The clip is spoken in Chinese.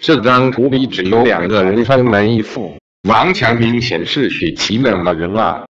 这张图里只有两个人穿蓝衣服，王强明显是许奇冷的人、啊。